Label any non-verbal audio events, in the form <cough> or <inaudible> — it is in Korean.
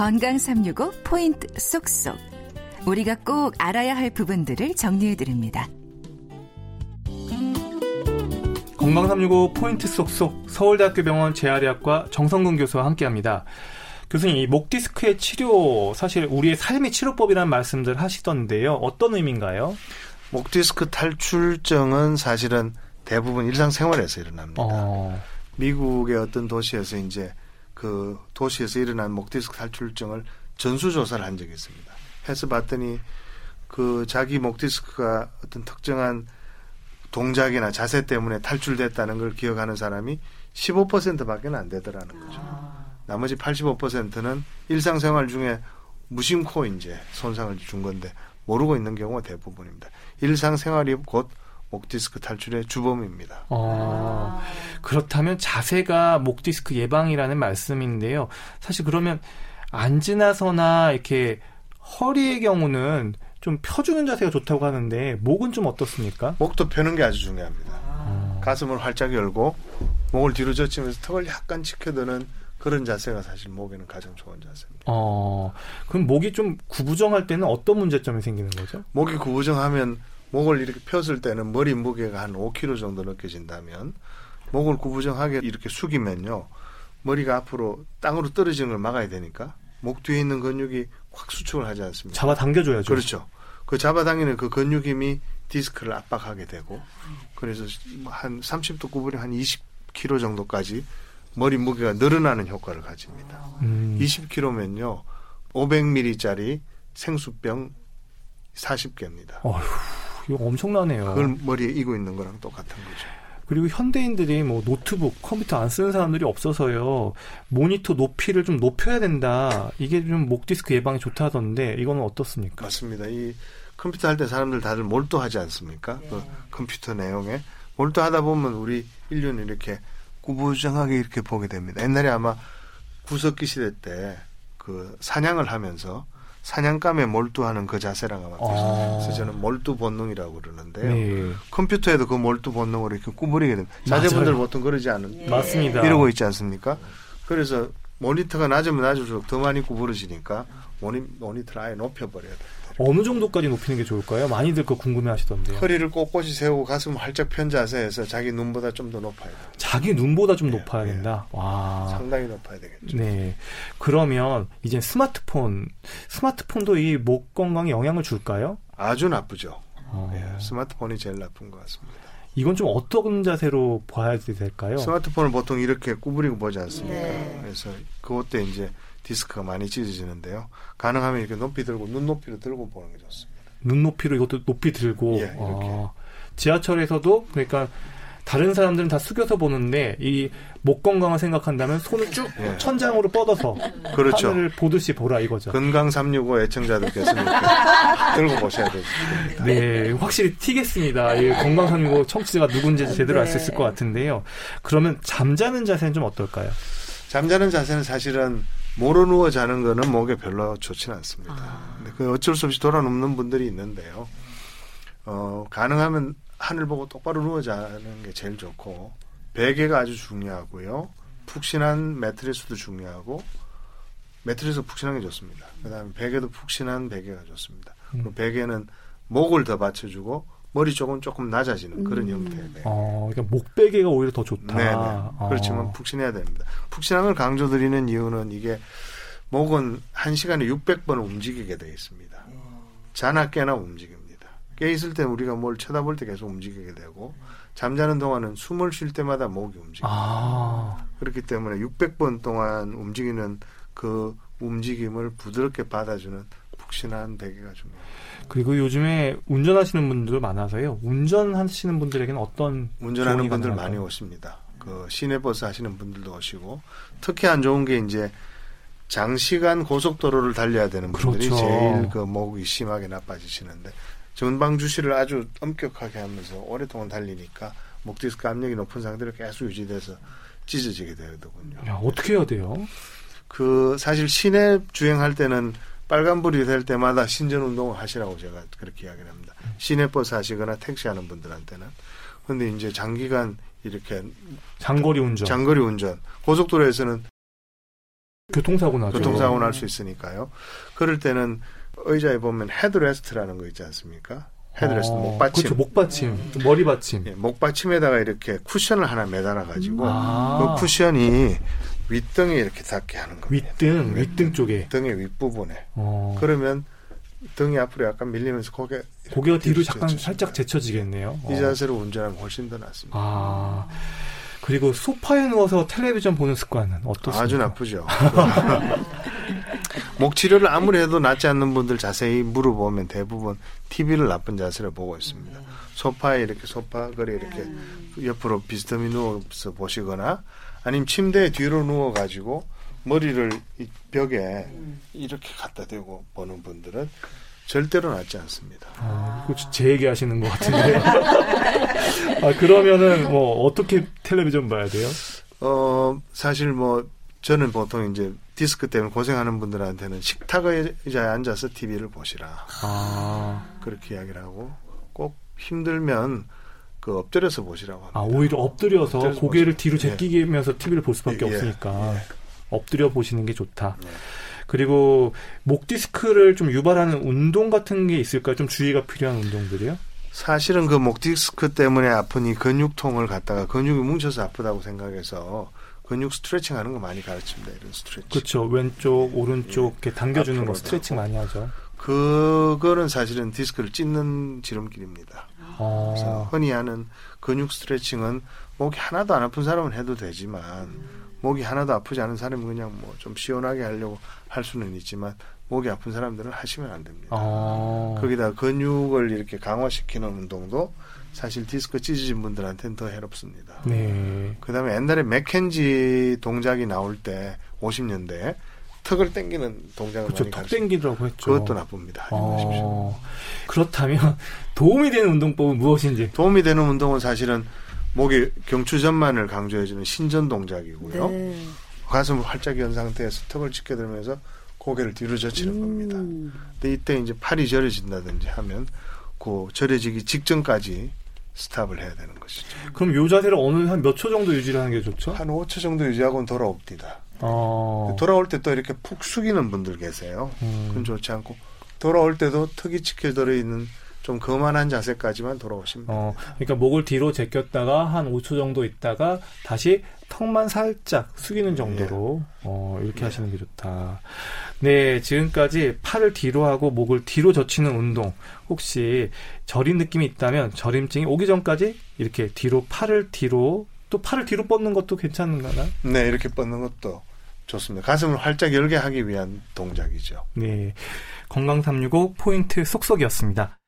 건강 365 포인트 쏙쏙. 우리가 꼭 알아야 할 부분들을 정리해 드립니다. 건강 365 포인트 쏙쏙 서울대학교 병원 재활의학과 정성근 교수와 함께 합니다. 교수님, 이 목 디스크의 치료 사실 우리의 삶의 치료법이라는 말씀들 하시던데요. 어떤 의미인가요? 목 디스크 탈출증은 사실은 대부분 일상생활에서 일어납니다. 어. 미국의 어떤 도시에서 이제 그 도시에서 일어난 목 디스크 탈출증을 전수조사를 한 적이 있습니다. 해서 봤더니 그 자기 목 디스크가 어떤 특정한 동작이나 자세 때문에 탈출됐다는 걸 기억하는 사람이 15%밖에 안 되더라는 거죠. 아. 나머지 85%는 일상생활 중에 무심코 이제 손상을 준 건데 모르고 있는 경우가 대부분입니다. 일상생활이 곧 목 디스크 탈출의 주범입니다. 어, 그렇다면 자세가 목 디스크 예방이라는 말씀인데요. 사실 그러면 앉으나서나 이렇게 허리의 경우는 좀 펴주는 자세가 좋다고 하는데 목은 좀 어떻습니까? 목도 펴는 게 아주 중요합니다. 아. 가슴을 활짝 열고 목을 뒤로 젖히면서 턱을 약간 치켜드는 그런 자세가 사실 목에는 가장 좋은 자세입니다. 어, 그럼 목이 좀 구부정할 때는 어떤 문제점이 생기는 거죠? 목이 구부정하면 목을 이렇게 폈을 때는 머리 무게가 한 5kg 정도 느껴진다면 목을 구부정하게 이렇게 숙이면요. 머리가 앞으로 땅으로 떨어지는 걸 막아야 되니까 목 뒤에 있는 근육이 확 수축을 하지 않습니까? 잡아 당겨줘야죠. 그렇죠. 그 잡아당기는 그 근육 힘이 디스크를 압박하게 되고 그래서 한 30도 구부리 한 20kg 정도까지 머리 무게가 늘어나는 효과를 가집니다. 음. 20kg면요. 500ml짜리 생수병 40개입니다. 어휴, 엄청나네요. 그걸 머리에 이고 있는 거랑 똑같은 거죠. 그리고 현대인들이 뭐 노트북, 컴퓨터 안 쓰는 사람들이 없어서요. 모니터 높이를 좀 높여야 된다. 이게 좀 목 디스크 예방에 좋다 하던데 이거는 어떻습니까? 맞습니다. 이 컴퓨터 할 때 사람들 다들 몰두하지 않습니까? 네. 그 컴퓨터 내용에 몰두하다 보면 우리 인류는 이렇게 구부정하게 이렇게 보게 됩니다. 옛날에 아마 구석기 시대 때 그 사냥을 하면서 사냥감에 몰두하는 그 자세랑 아마. 그래서 저는 몰두 본능이라고 그러는데요. 네. 컴퓨터에도 그 몰두 본능으로 이렇게 구부리게 됩니다. 자제분들 보통 그러지 않은 네. 맞습니다. 이러고 있지 않습니까? 그래서 모니터가 낮으면 낮을수록 더 많이 구부러지니까 모니, 모니터를 아예 높여버려야 돼요. 어느 정도까지 높이는 게 좋을까요? 많이들 그 궁금해하시던데요. 허리를 꼿꼿이 세우고 가슴 활짝 편 자세에서 자기 눈보다 좀 더 높아야 돼요. 자기 눈보다 좀 네, 높아야 네. 된다. 와, 상당히 높아야 되겠죠. 네, 그러면 이제 스마트폰, 스마트폰도 이 목 건강에 영향을 줄까요? 아주 나쁘죠. 어. 네, 스마트폰이 제일 나쁜 것 같습니다. 이건 좀 어떤 자세로 봐야 될까요? 스마트폰을 보통 이렇게 구부리고 보지 않습니까? 네. 그래서 그것 때 이제 디스크가 많이 찢어지는데요. 가능하면 이렇게 높이 들고 눈높이로 들고 보는 게 좋습니다. 눈높이로 이것도 높이 들고 예, 이렇게. 아, 지하철에서도 그러니까 다른 사람들은 다 숙여서 보는데 이 목 건강을 생각한다면 손을 쭉 예. 천장으로 뻗어서 그렇죠. 하늘을 보듯이 보라 이거죠. 건강 365 애청자들께서는 <laughs> 들고 보셔야 됩니다. 네, 확실히 튀겠습니다. 이 건강 365 청취자가 누군지 제대로 알 수 있을 것 같은데요. 그러면 잠자는 자세는 좀 어떨까요? 잠자는 자세는 사실은 모로 누워 자는 거는 목에 별로 좋지는 않습니다. 아. 근데 그 어쩔 수 없이 돌아 눕는 분들이 있는데요. 어, 가능하면 하늘 보고 똑바로 누워 자는 게 제일 좋고 베개가 아주 중요하고요. 푹신한 매트리스도 중요하고 매트리스 푹신한 게 좋습니다. 그다음에 베개도 푹신한 베개가 좋습니다. 음. 그리고 베개는 목을 더 받쳐주고 머리 쪽은 조금 낮아지는 그런 음. 형태의 베개. 어, 그러니까 목베개가 오히려 더 좋다. 네네. 아. 그렇지만 푹신해야 됩니다. 푹신한 걸 강조드리는 이유는 이게 목은 한 시간에 600번 움직이게 되어 있습니다. 자나 깨나 움직입니다. 깨 있을 때 우리가 뭘 쳐다볼 때 계속 움직이게 되고 잠자는 동안은 숨을 쉴 때마다 목이 움직입니다. 아. 그렇기 때문에 600번 동안 움직이는 그 움직임을 부드럽게 받아주는 푹신한 베개가 중요합니다. 그리고 요즘에 운전하시는 분들 많아서요. 운전하시는 분들에게는 어떤 운전하는 분들 많이 오십니다. 그 시내버스 하시는 분들도 오시고 특히 안 좋은 게 이제 장시간 고속도로를 달려야 되는 분들이 그렇죠. 제일 그 목이 심하게 나빠지시는데 전방 주시를 아주 엄격하게 하면서 오랫동안 달리니까 목 디스크 압력이 높은 상태로 계속 유지돼서 찢어지게 되거든요. 야, 어떻게 해야 돼요? 그 사실 시내 주행할 때는 빨간불이 될 때마다 신전 운동을 하시라고 제가 그렇게 이야기를 합니다. 시내버스 하시거나 택시 하는 분들한테는. 근데 이제 장기간 이렇게 장거리 운전 장거리 운전 고속도로에서는 교통사고 나죠. 교통사고 날 수 있으니까요. 그럴 때는 의자에 보면 headrest라는 거 있지 않습니까? 헤드레스트 어, 목받침. 그렇죠. 목받침. 머리 받침. 예, 목받침에다가 이렇게 쿠션을 하나 매달아 가지고 아. 그 쿠션이 윗등에 이렇게 닿게 하는 겁니다. 윗등, 윗등 쪽에. 등의 윗부분에. 어. 그러면 등이 앞으로 약간 밀리면서 고개 고개가 뒤로 잠깐 살짝 제쳐지겠네요. 이 자세로 운전하면 훨씬 더 낫습니다. 아. 그리고 소파에 누워서 텔레비전 보는 습관은 어떻습니까? 아주 나쁘죠. <laughs> 목 치료를 아무리 해도 낫지 않는 분들 자세히 물어보면 대부분 TV를 나쁜 자세로 보고 있습니다. 소파에 이렇게 소파 거리 이렇게 옆으로 비스듬히 누워서 보시거나 아니면 침대 뒤로 누워 가지고 머리를 이 벽에 이렇게 갖다 대고 보는 분들은 절대로 낫지 않습니다. 아, 제 얘기 하시는 것 같은데. <laughs> 아, 그러면은 뭐 어떻게 텔레비전 봐야 돼요? 어, 사실 뭐 저는 보통 이제 디스크 때문에 고생하는 분들한테는 식탁 의자에 앉아서 TV를 보시라. 아. 그렇게 이야기를 하고 꼭 힘들면 그 엎드려서 보시라고 합니다. 아, 오히려 엎드려서, 엎드려서 고개를 보시... 뒤로 예. 제끼면서 예. TV를 볼 수밖에 예. 없으니까 예. 엎드려 보시는 게 좋다. 예. 그리고 목 디스크를 좀 유발하는 운동 같은 게 있을까요? 좀 주의가 필요한 운동들이요? 사실은 그 목 디스크 때문에 아픈 이 근육통을 갖다가 근육이 뭉쳐서 아프다고 생각해서 근육 스트레칭 하는 거 많이 가르칩니다. 이런 스트레칭. 그렇죠. 왼쪽, 오른쪽 예. 이렇게 당겨주는 거 스트레칭 많이 하죠. 그거는 사실은 디스크를 찢는 지름길입니다. 아. 그래서 흔히 하는 근육 스트레칭은 목이 하나도 안 아픈 사람은 해도 되지만 목이 하나도 아프지 않은 사람은 그냥 뭐 좀 시원하게 하려고 할 수는 있지만 목이 아픈 사람들은 하시면 안 됩니다. 아. 거기다 근육을 이렇게 강화시키는 운동도 사실 디스크 찢어진 분들한테는 더 해롭습니다. 네. 그 다음에 옛날에 맥켄지 동작이 나올 때 50년대 턱을 당기는 동작을 그렇죠. 많이 턱 당기라고 했죠. 그것도 나쁩니다. 어. 그렇다면 <laughs> 도움이 되는 운동법은 무엇인지? 도움이 되는 운동은 사실은 목의 경추전만을 강조해주는 신전 동작이고요. 네. 가슴을 활짝 연 상태에서 턱을 지켜들면서 고개를 뒤로 젖히는 음. 겁니다. 근데 이때 이제 팔이 저려진다든지 하면 그 저려지기 직전까지 스탑을 해야 되는 것이죠. 그럼 요 자세를 어느 한 몇 초 정도 유지하는 게 좋죠? 한 5초 정도 유지하고는 돌아옵니다. 어. 돌아올 때 또 이렇게 푹 숙이는 분들 계세요. 음. 그건 좋지 않고 돌아올 때도 턱이 지켜들어 있는 좀 거만한 자세까지만 돌아오시면 어, 그러니까 목을 뒤로 제꼈다가 한 5초 정도 있다가 다시 턱만 살짝 숙이는 정도로 네. 어, 이렇게 네. 하시는 게 좋다. 네, 지금까지 팔을 뒤로 하고 목을 뒤로 젖히는 운동 혹시 저린 느낌이 있다면 저림증이 오기 전까지 이렇게 뒤로 팔을 뒤로 또 팔을 뒤로 뻗는 것도 괜찮은가요? 네, 이렇게 뻗는 것도 좋습니다. 가슴을 활짝 열게 하기 위한 동작이죠. 네. 건강365 포인트 속속이었습니다.